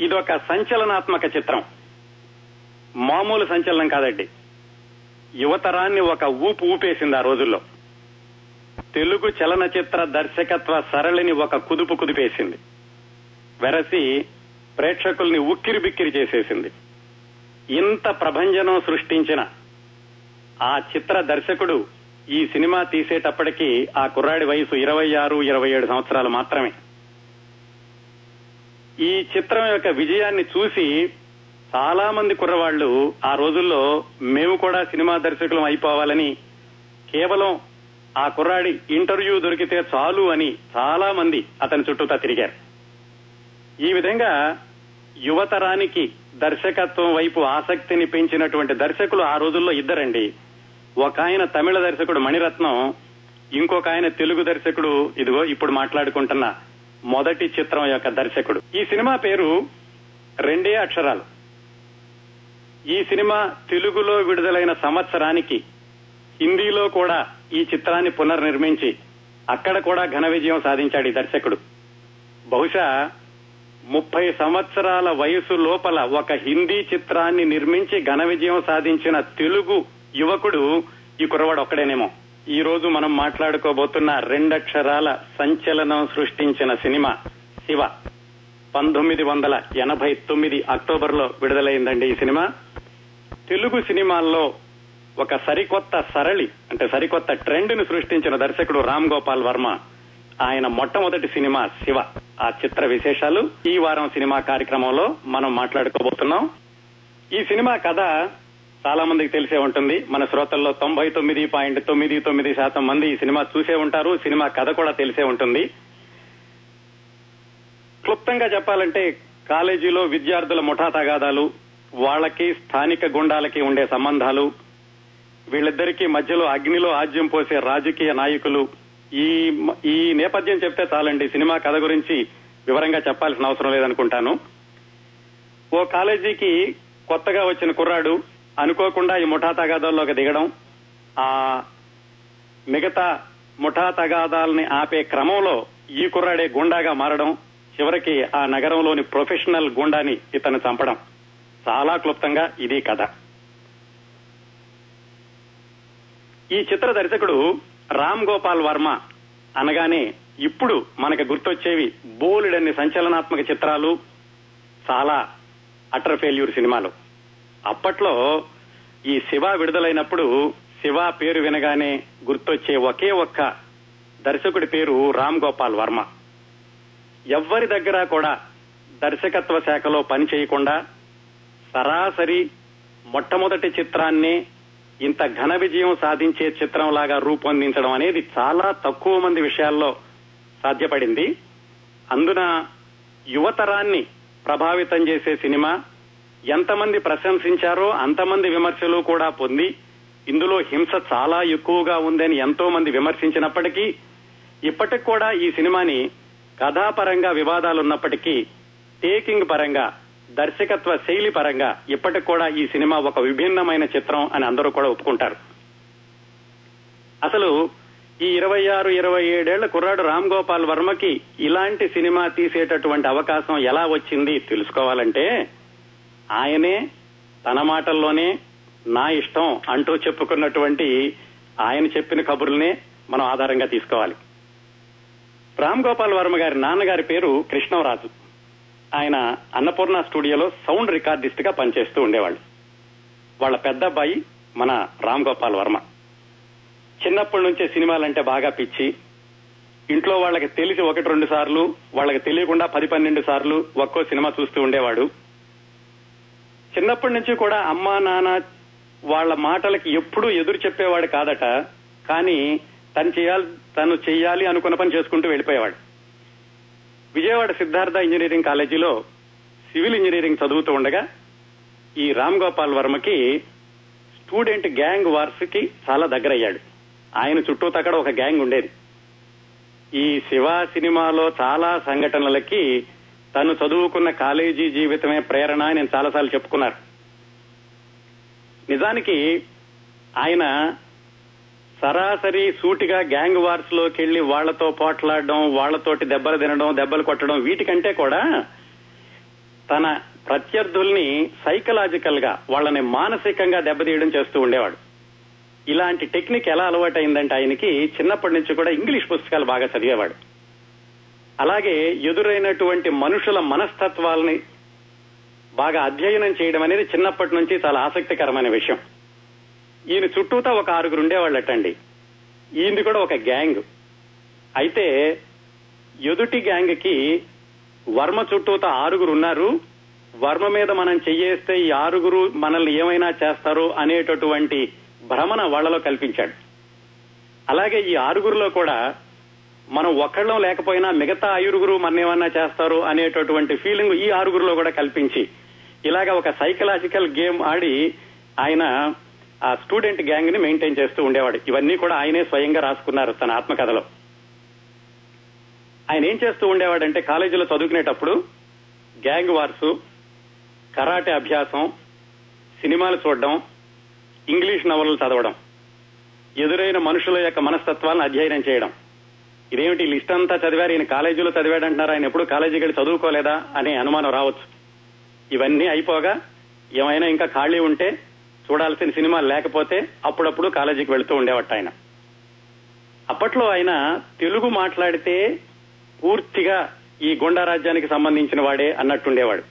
ఇదొక సంచలనాత్మక చిత్రం. మామూలు సంచలనం కాదండి. యువతరాన్ని ఒక ఊపు ఊపేసింది ఆ రోజుల్లో. తెలుగు చలనచిత్ర దర్శకత్వ సరళిని ఒక కుదుపు కుదిపేసింది. వెరసి ప్రేక్షకుల్ని ఉక్కిరి బిక్కిరి చేసేసింది. ఇంత ప్రభంజనం సృష్టించిన ఆ చిత్ర దర్శకుడు ఈ సినిమా తీసేటప్పటికీ ఆ కుర్రాడి వయసు ఇరవై ఆరు ఇరవై ఏడు సంవత్సరాలు మాత్రమే. ఈ చిత్రం యొక్క విజయాన్ని చూసి చాలా మంది కుర్రవాళ్ళు ఆ రోజుల్లో మేము కూడా సినిమా దర్శకులం అయిపోవాలని కేవలం ఆ కుర్రాడి ఇంటర్వ్యూ దొరికితే చాలు అని చాలా మంది అతని చుట్టూతా తిరిగారు. ఈ విధంగా యువతరానికి దర్శకత్వం వైపు ఆసక్తిని పెంచినటువంటి దర్శకులు ఆ రోజుల్లో ఇద్దరండి. ఒక ఆయన తమిళ దర్శకుడు మణిరత్నం ఇంకొక ఆయన తెలుగు దర్శకుడు ఇదిగో ఇప్పుడు మాట్లాడుకుంటున్నా మొదటి చిత్రం యొక్క దర్శకుడు. ఈ సినిమా పేరు రెండే అక్షరాలు. ఈ సినిమా తెలుగులో విడుదలైన సంవత్సరానికి హిందీలో కూడా ఈ చిత్రాన్ని పునర్నిర్మించి అక్కడ కూడా ఘన విజయం సాధించాడు ఈ దర్శకుడు. బహుశా ముప్పై సంవత్సరాల వయసు లోపల ఒక హిందీ చిత్రాన్ని నిర్మించి ఘన విజయం సాధించిన తెలుగు యువకుడు ఈ కురవాడు ఒక్కడేనేమో. ఈ రోజు మనం మాట్లాడుకోబోతున్న రెండక్షరాల సంచలనం సృష్టించిన సినిమా శివ. పంతొమ్మిది వందల ఎనభై తొమ్మిది అక్టోబర్లో విడుదలైందండి ఈ సినిమా. తెలుగు సినిమాల్లో ఒక సరికొత్త సరళి అంటే సరికొత్త ట్రెండ్ను సృష్టించిన దర్శకుడు రామ్ గోపాల్ వర్మ. ఆయన మొట్టమొదటి సినిమా శివ. ఆ చిత్ర విశేషాలు ఈ వారం సినిమా కార్యక్రమంలో మనం మాట్లాడుకోబోతున్నాం. ఈ సినిమా కథ చాలా మందికి తెలిసే ఉంటుంది. మన శ్రోతల్లో తొంభై తొమ్మిది పాయింట్ తొమ్మిది తొమ్మిది శాతం మంది ఈ సినిమా చూసే ఉంటారు. సినిమా కథ కూడా తెలిసే ఉంటుంది. క్లుప్తంగా చెప్పాలంటే కాలేజీలో విద్యార్థుల ముఠా తగాదాలు వాళ్ళకి స్థానిక గుండాలకి ఉండే సంబంధాలు వీళ్ళిద్దరికీ మధ్యలో అగ్నిలో ఆజ్యం పోసే రాజకీయ నాయకులు. ఈ ఈ నేపథ్యం చెప్తే చాలండి సినిమా కథ గురించి వివరంగా చెప్పాల్సిన అవసరం లేదనుకుంటాను. ఓ కాలేజీకి కొత్తగా వచ్చిన కుర్రాడు అనుకోకుండా ఈ ముఠా తగాదాల్లోకి దిగడం ఆ మిగతా ముఠా తగాదాలని ఆపే క్రమంలో ఈ కుర్రాడే గుండాగా మారడం చివరికి ఆ నగరంలోని ప్రొఫెషనల్ గుండాని ఇతను చంపడం. చాలా క్లుప్తంగా ఇది కథ. ఈ చిత్ర దర్శకుడు రామ్ గోపాల్ వర్మ అనగానే ఇప్పుడు మనకు గుర్తొచ్చేవి బోలెడన్ని సంచలనాత్మక చిత్రాలు చాలా అటర్ ఫెయిల్యూర్ సినిమాలు. అప్పట్లో ఈ శివ విడుదలైనప్పుడు శివ పేరు వినగానే గుర్తొచ్చే ఒకే ఒక్క దర్శకుడి పేరు రామ్ గోపాల్ వర్మ. ఎవ్వరి దగ్గర కూడా దర్శకత్వ శాఖలో పని చేయకుండా సరాసరి మొట్టమొదటి చిత్రాన్ని ఇంత ఘన విజయం సాధించే చిత్రంలాగా రూపొందించడం అనేది చాలా తక్కువ మంది విషయాల్లో సాధ్యపడింది. అందున యువతరాన్ని ప్రభావితం చేసే సినిమా ఎంతమంది ప్రశంసించారో అంతమంది విమర్శలు కూడా పొంది ఇందులో హింస చాలా ఎక్కువగా ఉందని ఎంతో మంది విమర్శించినప్పటికీ ఇప్పటికి కూడా ఈ సినిమాని కథాపరంగా వివాదాలున్నప్పటికీ టేకింగ్ పరంగా దర్శకత్వ శైలి పరంగా ఇప్పటికి కూడా ఈ సినిమా ఒక విభిన్నమైన చిత్రం అని అందరూ కూడా ఒప్పుకుంటారు. అసలు ఈ ఇరవై ఆరు ఇరవై ఏడేళ్ళ కుర్రాడు రామ్ గోపాల్ వర్మకి ఇలాంటి సినిమా తీసేటటువంటి అవకాశం ఎలా వచ్చింది తెలుసుకోవాలంటే ఆయనే తన మాటల్లోనే నా ఇష్టం అంటూ చెప్పుకున్నటువంటి ఆయన చెప్పిన కబుర్లనే మనం ఆధారంగా తీసుకోవాలి. రామ్ గోపాల్ వర్మ గారి నాన్నగారి పేరు కృష్ణవరాజు ఆయన అన్నపూర్ణ స్టూడియోలో సౌండ్ రికార్డిస్ట్గా పనిచేస్తూ ఉండేవాళ్ళు. వాళ్ళ పెద్ద అబ్బాయి మన రామ్ గోపాల్ వర్మ. చిన్నప్పటి నుంచే సినిమాలంటే బాగా పిచ్చి. ఇంట్లో వాళ్ళకి తెలిసి ఒకటి రెండు సార్లు వాళ్ళకి తెలియకుండా పది పన్నెండు సార్లు ఒక్కో సినిమా చూస్తూ ఉండేవాడు. చిన్నప్పటి నుంచి కూడా అమ్మా నాన్న వాళ్ళ మాటలకి ఎప్పుడూ ఎదురు చెప్పేవాడు కాదట. కానీ తను చేయాలి తను చేయాలి అనుకున్న పని చేసుకుంటూ వెళ్ళిపోయేవాడు. విజయవాడ సిద్ధార్థ ఇంజనీరింగ్ కాలేజీలో సివిల్ ఇంజనీరింగ్ చదువుతూ ఉండగా ఈ రామ్ గోపాల్ వర్మకి స్టూడెంట్ గ్యాంగ్ వార్స్కి చాలా దగ్గరయ్యాడు. ఆయన చుట్టూ తక్కడ ఒక గ్యాంగ్ ఉండేది. ఈ శివ సినిమాలో చాలా సంఘటనలకి తను చదువుకున్న కాలేజీ జీవితమే ప్రేరణ అని నేను చాలాసార్లు చెప్పుకున్నారు. నిజానికి ఆయన సరాసరి సూటిగా గ్యాంగ్ వార్స్లోకి వెళ్ళి వాళ్ళతో పోట్లాడడం వాళ్ళతోటి దెబ్బలు తినడం దెబ్బలు కొట్టడం వీటికంటే కూడా తన ప్రత్యర్థుల్ని సైకలాజికల్గా వాళ్ళని మానసికంగా దెబ్బతీయడం చేస్తూ ఉండేవాడు. ఇలాంటి టెక్నిక్ ఎలా అలవాటైందంటే ఆయనకి చిన్నప్పటి నుంచి కూడా ఇంగ్లీష్ పుస్తకాలు బాగా చదివేవాడు. అలాగే ఎదురైనటువంటి మనుషుల మనస్తత్వాలని బాగా అధ్యయనం చేయడం అనేది చిన్నప్పటి నుంచి చాలా ఆసక్తికరమైన విషయం. ఈయన చుట్టూతా ఒక ఆరుగురు ఉండేవాళ్ళటండి. ఈయనది కూడా ఒక గ్యాంగ్. అయితే ఎదుటి గ్యాంగ్కి వర్మ చుట్టూతా ఆరుగురు ఉన్నారు. వర్మ మీద మనం చెయ్యేస్తే ఈ ఆరుగురు మనల్ని ఏమైనా చేస్తారు అనేటటువంటి భ్రమణ వాళ్ళలో కల్పించాడు. అలాగే ఈ ఆరుగురులో కూడా మనం ఒక్కళ్ళం లేకపోయినా మిగతా ఐరుగురు మన ఏమన్నా చేస్తారు అనేటటువంటి ఫీలింగ్ ఈ ఆరుగురులో కూడా కల్పించి ఇలాగా ఒక సైకలాజికల్ గేమ్ ఆడి ఆయన ఆ స్టూడెంట్ గ్యాంగ్ని మెయింటైన్ చేస్తూ ఉండేవాడు. ఇవన్నీ కూడా ఆయనే స్వయంగా రాసుకున్నారు తన ఆత్మకథలో. ఆయన ఏం చేస్తూ ఉండేవాడంటే కాలేజీలో చదువుకునేటప్పుడు గ్యాంగ్ వార్సు కరాటే అభ్యాసం సినిమాలు చూడడం ఇంగ్లీష్ నవలలు చదవడం ఎదురైన మనుషుల యొక్క మనస్తత్వాలను అధ్యయనం చేయడం. ఇదేమిటి లిస్ట్ అంతా చదివారు? ఈయన కాలేజీలో చదివాడంటున్నారు ఆయన ఎప్పుడు కాలేజీకి వెళ్ళి చదువుకోలేదా అనే అనుమానం రావచ్చు. ఇవన్నీ అయిపోగా ఏమైనా ఇంకా ఖాళీ ఉంటే చూడాల్సిన సినిమాలు లేకపోతే అప్పుడప్పుడు కాలేజీకి వెళుతూ ఉండేవట ఆయన. అప్పట్లో ఆయన తెలుగు మాట్లాడితే పూర్తిగా ఈ గుండా రాజ్యానికి సంబంధించిన వాడే అన్నట్టుండేవాడు.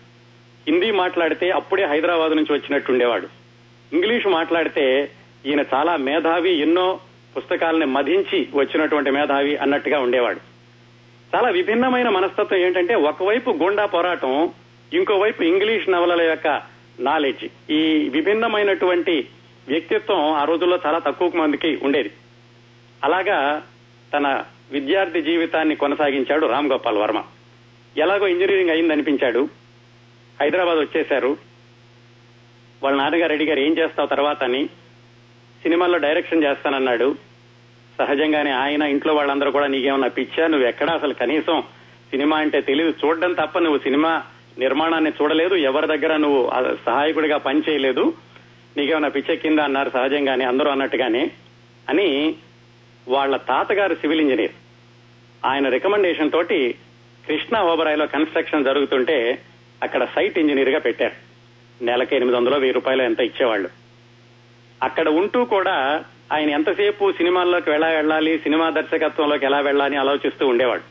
హిందీ మాట్లాడితే అప్పుడే హైదరాబాద్ నుంచి వచ్చినట్టుండేవాడు. ఇంగ్లీష్ మాట్లాడితే ఈయన చాలా మేధావి ఎన్నో పుస్తకాలని మధించి వచ్చినటువంటి మేధావి అన్నట్టుగా ఉండేవాడు. చాలా విభిన్నమైన మనస్తత్వం ఏంటంటే ఒకవైపు గుండా పోరాటం ఇంకోవైపు ఇంగ్లీష్ నవలల యొక్క నాలెడ్జ్ ఈ విభిన్నమైనటువంటి వ్యక్తిత్వం ఆ రోజుల్లో చాలా తక్కువ మందికి ఉండేది. అలాగా తన విద్యార్థి జీవితాన్ని కొనసాగించాడు రామ్ గోపాల్ వర్మ. ఎలాగో ఇంజనీరింగ్ అయిందనిపించాడు. హైదరాబాద్ వచ్చేశారు. వాళ్ళ నాన్నగారు అడిగారు ఏం చేస్తావు తర్వాత అని సినిమాల్లో డైరెక్షన్ చేస్తానన్నాడు. సహజంగానే ఆయన ఇంట్లో వాళ్ళందరూ కూడా నీకేమన్నా పిచ్చా? నువ్వు ఎక్కడా అసలు కనీసం సినిమా అంటే తెలియదు. చూడడం తప్ప నువ్వు సినిమా నిర్మాణాన్ని చూడలేదు. ఎవరి దగ్గర నువ్వు సహాయకుడిగా పనిచేయలేదు నీకేమన్నా పిచ్చెక్కిందా అన్నారు సహజంగానే అందరూ అన్నట్టుగానే అని వాళ్ళ తాతగారు సివిల్ ఇంజనీర్. ఆయన రికమెండేషన్ తోటి కృష్ణా ఓబరాయిలో కన్స్ట్రక్షన్ జరుగుతుంటే అక్కడ సైట్ ఇంజనీర్గా పెట్టారు. నెలకు ఎనిమిది వందలు వెయ్యి రూపాయలు ఎంత ఇచ్చేవాళ్ళు. అక్కడ ఉంటూ కూడా ఆయన ఎంతసేపు సినిమాల్లోకి ఎలా వెళ్ళాలి సినిమా దర్శకత్వంలోకి ఎలా వెళ్ళాలని ఆలోచిస్తూ ఉండేవాడు.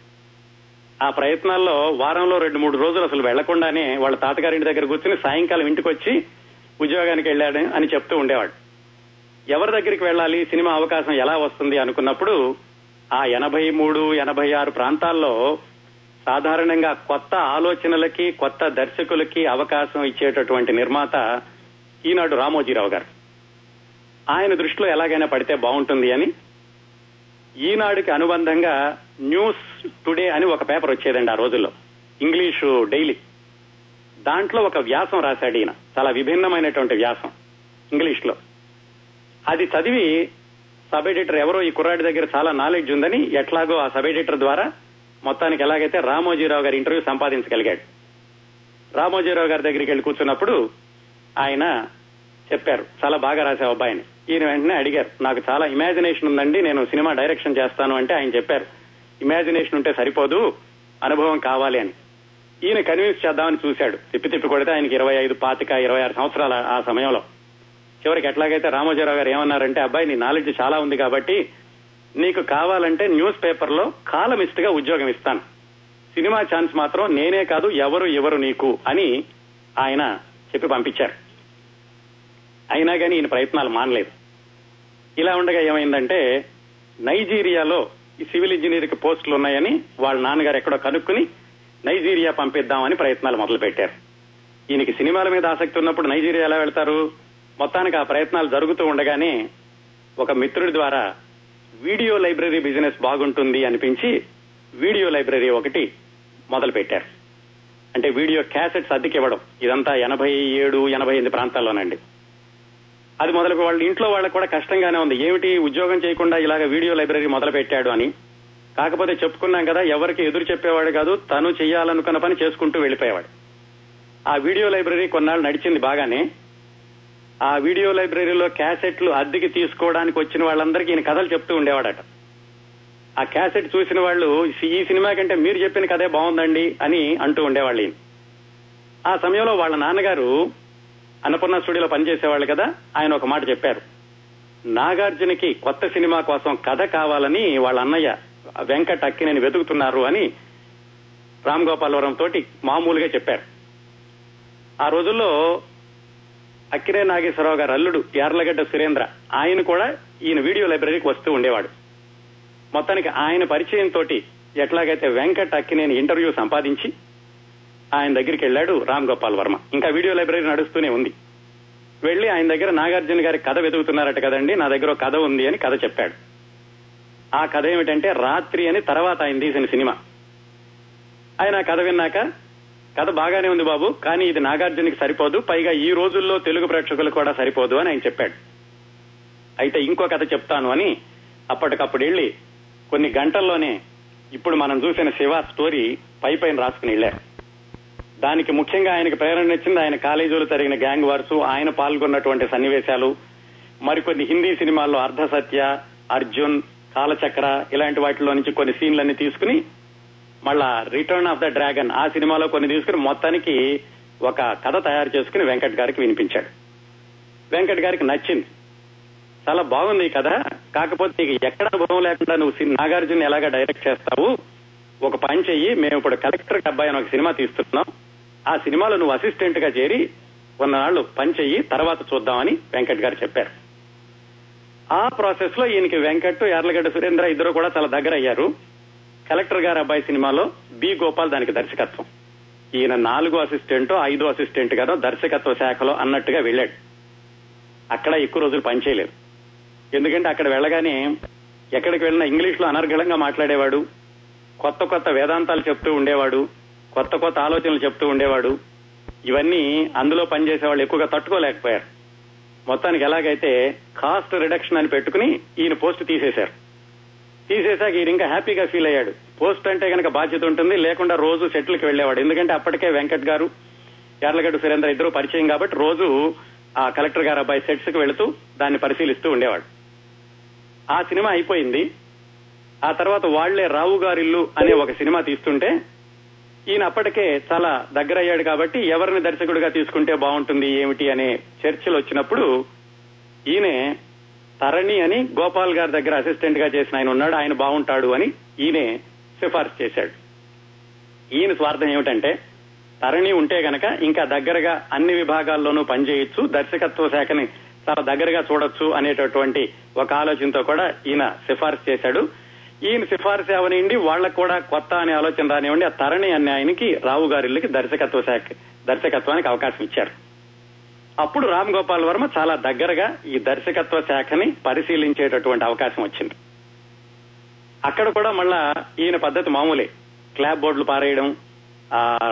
ఆ ప్రయత్నాల్లో వారంలో రెండు మూడు రోజులు అసలు వెళ్ళకుండానే వాళ్ళ తాతగారింటి దగ్గర కూర్చుని సాయంకాలం ఇంటికి వచ్చి ఉద్యోగానికి వెళ్ళాడు అని చెప్తూ ఉండేవాడు. ఎవరి దగ్గరికి వెళ్ళాలి సినిమా అవకాశం ఎలా వస్తుంది అనుకున్నప్పుడు ఆ ఎనభై మూడు ఎనభై ఆరు ప్రాంతాల్లో సాధారణంగా కొత్త ఆలోచనలకి కొత్త దర్శకులకి అవకాశం ఇచ్చేటటువంటి నిర్మాత ఈనాడు రామోజీరావు గారు. ఆయన దృష్టిలో ఎలాగైనా పడితే బాగుంటుంది అని ఈనాడుకి అనుబంధంగా న్యూస్ టుడే అని ఒక పేపర్ వచ్చేదండి ఆ రోజుల్లో. English daily. దాంట్లో ఒక వ్యాసం రాశాడు ఈయన. చాలా విభిన్నమైనటువంటి వ్యాసం ఇంగ్లీష్లో అది చదివి సబ్ ఎడిటర్ ఎవరో ఈ కుర్రాడి దగ్గర చాలా నాలెడ్జ్ ఉందని ఎట్లాగో ఆ సబ్ ఎడిటర్ ద్వారా మొత్తానికి ఎలాగైతే రామోజీరావు గారి ఇంటర్వ్యూ సంపాదించగలిగాడు. రామోజీరావు గారి దగ్గరికి వెళ్ళి కూర్చున్నప్పుడు ఆయన చెప్పారు. చాలా బాగా రాసావు అబ్బాయిని. ఈయన వెంటనే అడిగారు. నాకు చాలా ఇమాజినేషన్ ఉందండి నేను సినిమా డైరెక్షన్ చేస్తాను అంటే ఆయన చెప్పారు. ఇమాజినేషన్ ఉంటే సరిపోదు అనుభవం కావాలి అని. ఈయన కన్విన్స్ చేద్దామని చూశాడు. తిప్పి తిప్పి కొడితే ఆయనకి ఇరవై ఐదు పాతిక ఇరవై ఆరు సంవత్సరాల ఆ సమయంలో. చివరికి ఎట్లాగైతే రామోజీరావు గారు ఏమన్నారంటే అబ్బాయి నీ నాలెడ్జ్ చాలా ఉంది కాబట్టి నీకు కావాలంటే న్యూస్ పేపర్లో కాలమిస్ట్గా ఉద్యోగం ఇస్తాను. సినిమా ఛాన్స్ మాత్రం నేనే కాదు ఎవరు ఎవరు నీకు అని ఆయన చెప్పి పంపించారు. అయినా కానీ ఈయన ప్రయత్నాలు మానలేదు. ఇలా ఉండగా ఏమైందంటే నైజీరియాలో ఈ సివిల్ ఇంజనీరింగ్ పోస్టులు ఉన్నాయని వాళ్ళ నాన్నగారు ఎక్కడో కనుక్కుని నైజీరియా పంపిద్దామని ప్రయత్నాలు మొదలు పెట్టారు ఈయనకి సినిమాల మీద ఆసక్తి ఉన్నప్పుడు నైజీరియా ఎలా వెళ్తారు? మొత్తానికి ఆ ప్రయత్నాలు జరుగుతూ ఉండగానే ఒక మిత్రుడి ద్వారా వీడియో లైబ్రరీ బిజినెస్ బాగుంటుంది అనిపించి వీడియో లైబ్రరీ ఒకటి మొదలు పెట్టారు అంటే వీడియో క్యాసెట్స్ అద్దెకి ఇవ్వడం ఇదంతా ఎనభై ఏడు ఎనభై ఎనిమిది ప్రాంతాల్లోనండి. అది మొదలు వాళ్ళ ఇంట్లో వాళ్ళకి కూడా కష్టంగానే ఉంది. ఏమిటి ఉద్యోగం చేయకుండా ఇలాగ వీడియో లైబ్రరీ మొదలు పెట్టాడు అని. కాకపోతే చెప్పుకున్నాం కదా ఎవరికి ఎదురు చెప్పేవాడు కాదు తను చేయాలనుకున్న పని చేసుకుంటూ వెళ్ళిపోయేవాడు. ఆ వీడియో లైబ్రరీ కొన్నాళ్ళు నడిచింది బాగానే. ఆ వీడియో లైబ్రరీలో క్యాసెట్లు అద్దెకి తీసుకోవడానికి వచ్చిన వాళ్ళందరికీ ఈయన కథలు చెప్తూ ఉండేవాడట. ఆ క్యాసెట్ చూసిన వాళ్ళు ఈ సినిమా కంటే మీరు చెప్పిన కథే బాగుందండి అని అంటూ ఉండేవాళ్ళు ఆ సమయంలో వాళ్ళ నాన్నగారు అన్నపూర్ణ స్టూడియోలో పనిచేసేవాళ్ళు కదా ఆయన ఒక మాట చెప్పారు. నాగార్జునకి కొత్త సినిమా కోసం కథ కావాలని వాళ్ళ అన్నయ్య వెంకట్ అక్కినేని వెతుకుతున్నారు అని రామ్ గోపాలవరం తోటి మామూలుగా చెప్పారు. ఆ రోజుల్లో అక్కినే నాగేశ్వరరావు గారు అల్లుడు యార్లగడ్డ సురేంద్ర ఆయన కూడా ఈయన వీడియో లైబ్రరీకి వస్తూ ఉండేవాడు. మొత్తానికి ఆయన పరిచయం తోటి ఎట్లాగైతే వెంకట్ అక్కినేని ఇంటర్వ్యూ సంపాదించి ఆయన దగ్గరికి వెళ్ళాడు రామ్ గోపాల్ వర్మ. ఇంకా వీడియో లైబ్రరీ నడుస్తూనే ఉంది. వెళ్ళి ఆయన దగ్గర నాగార్జున గారి కథ వెతుకుతున్నారట కదండి నా దగ్గర కథ ఉంది అని కథ చెప్పాడు. ఆ కథ ఏమిటంటే రాత్రి అని తర్వాత ఆయన తీసిన సినిమా. ఆయన కథ విన్నాక కథ బాగానే ఉంది బాబు కానీ ఇది నాగార్జునకి సరిపోదు పైగా ఈ రోజుల్లో తెలుగు ప్రేక్షకులు కూడా సరిపోదు అని ఆయన చెప్పాడు. అయితే ఇంకో కథ చెప్తాను అని అప్పటికప్పుడు వెళ్ళి కొన్ని గంటల్లోనే ఇప్పుడు మనం చూసిన శివ స్టోరీ పై పైన రాసుకుని వెళ్ళారు. దానికి ముఖ్యంగా ఆయనకు ప్రేరణ ఇచ్చింది ఆయన కాలేజీలో జరిగిన గ్యాంగ్ వార్స్ ఆయన పాల్గొన్నటువంటి సన్నివేశాలు మరికొన్ని హిందీ సినిమాల్లో అర్ధసత్య అర్జున్ కాలచక్ర ఇలాంటి వాటిలో నుంచి కొన్ని సీన్లన్నీ తీసుకుని మళ్ళా రిటర్న్ ఆఫ్ ద డ్రాగన్ ఆ సినిమాలో కొన్ని తీసుకుని మొత్తానికి ఒక కథ తయారు చేసుకుని వెంకట్ గారికి వినిపించాడు. వెంకట్ గారికి నచ్చింది. చాలా బాగుంది ఈ కథ. కాకపోతే నీకు ఎక్కడ అనుభవం లేకుండా నువ్వు నాగార్జున ఎలాగా డైరెక్ట్ చేస్తావు? ఒక పని చెయ్యి మేము ఇప్పుడు కలెక్టర్ అబ్బాయి అని ఒక సినిమా తీస్తున్నాం. ఆ సినిమాలో నువ్వు అసిస్టెంట్గా చేరి కొన్నాళ్ళు పని చెయ్యి తర్వాత చూద్దామని వెంకట్ గారు చెప్పారు. ఆ ప్రాసెస్లో ఈయనకి వెంకట్ యార్లగడ్డ సురేంద్ర ఇద్దరు కూడా చాలా దగ్గర అయ్యారు. కలెక్టర్ గారు అబ్బాయి సినిమాలో బి గోపాల్ దానికి దర్శకత్వం. ఈయన నాలుగో అసిస్టెంట్ ఐదో అసిస్టెంట్ గానో దర్శకత్వ శాఖలో అన్నట్టుగా వెళ్ళాడు. అక్కడ ఎక్కువ రోజులు పనిచేయలేదు ఎందుకంటే అక్కడ వెళ్ళగానే ఎక్కడికి వెళ్ళినా ఇంగ్లీష్లో అనర్గళంగా మాట్లాడేవాడు. కొత్త కొత్త వేదాంతాలు చెప్తూ ఉండేవాడు కొత్త కొత్త ఆలోచనలు చెప్తూ ఉండేవాడు. ఇవన్నీ అందులో పనిచేసే వాళ్ళు ఎక్కువగా తట్టుకోలేకపోయారు. మొత్తానికి ఎలాగైతే కాస్ట్ రిడక్షన్ అని పెట్టుకుని ఈయన పోస్ట్ తీసేశారు. తీసేశాక ఈయన ఇంకా హ్యాపీగా ఫీల్ అయ్యాడు. పోస్ట్ అంటే కనుక బాధ్యత ఉంటుంది లేకుండా రోజు సెట్లకి వెళ్ళేవాడు. ఎందుకంటే అప్పటికే వెంకట్ గారు యార్లగడ్డ సురేంద్ర ఇద్దరు పరిచయం కాబట్టి రోజు ఆ కలెక్టర్ గారు అబ్బాయి సెట్స్కి వెళుతూ దాన్ని పరిశీలిస్తూ ఉండేవాడు. ఆ సినిమా అయిపోయింది. ఆ తర్వాత వాళ్ళే రావు గారిల్లు అనే ఒక సినిమా తీస్తుంటే ఈయన అప్పటికే చాలా దగ్గర అయ్యాడు కాబట్టి ఎవరిని దర్శకుడిగా తీసుకుంటే బాగుంటుంది ఏమిటి అనే చర్చలు వచ్చినప్పుడు ఈయనే తరణి అని గోపాల్ గారి దగ్గర అసిస్టెంట్గా చేసిన ఆయన ఉన్నాడు ఆయన బాగుంటాడు అని ఈయనే సిఫార్సు చేశాడు. ఈయన స్వార్థం ఏమిటంటే తరణి ఉంటే గనక ఇంకా దగ్గరగా అన్ని విభాగాల్లోనూ పనిచేయొచ్చు దర్శకత్వ శాఖని చాలా దగ్గరగా చూడొచ్చు అనేటటువంటి ఒక ఆలోచనతో కూడా ఈయన సిఫార్సు చేశాడు. ఈయన సిఫార్సు అవనివ్వండి వాళ్ళకు కూడా కొత్త అనే ఆలోచన రానివ్వండి. ఆ తరణి అనే ఆయనకి రావు గారిళ్ళకి దర్శకత్వ శాఖ దర్శకత్వానికి అవకాశం ఇచ్చారు. అప్పుడు రామ్ గోపాల్ వర్మ చాలా దగ్గరగా ఈ దర్శకత్వ శాఖని పరిశీలించేటటువంటి అవకాశం వచ్చింది. అక్కడ కూడా మళ్ళా ఈయన పద్ధతి మామూలే. క్లాప్ బోర్డులు పారేయడం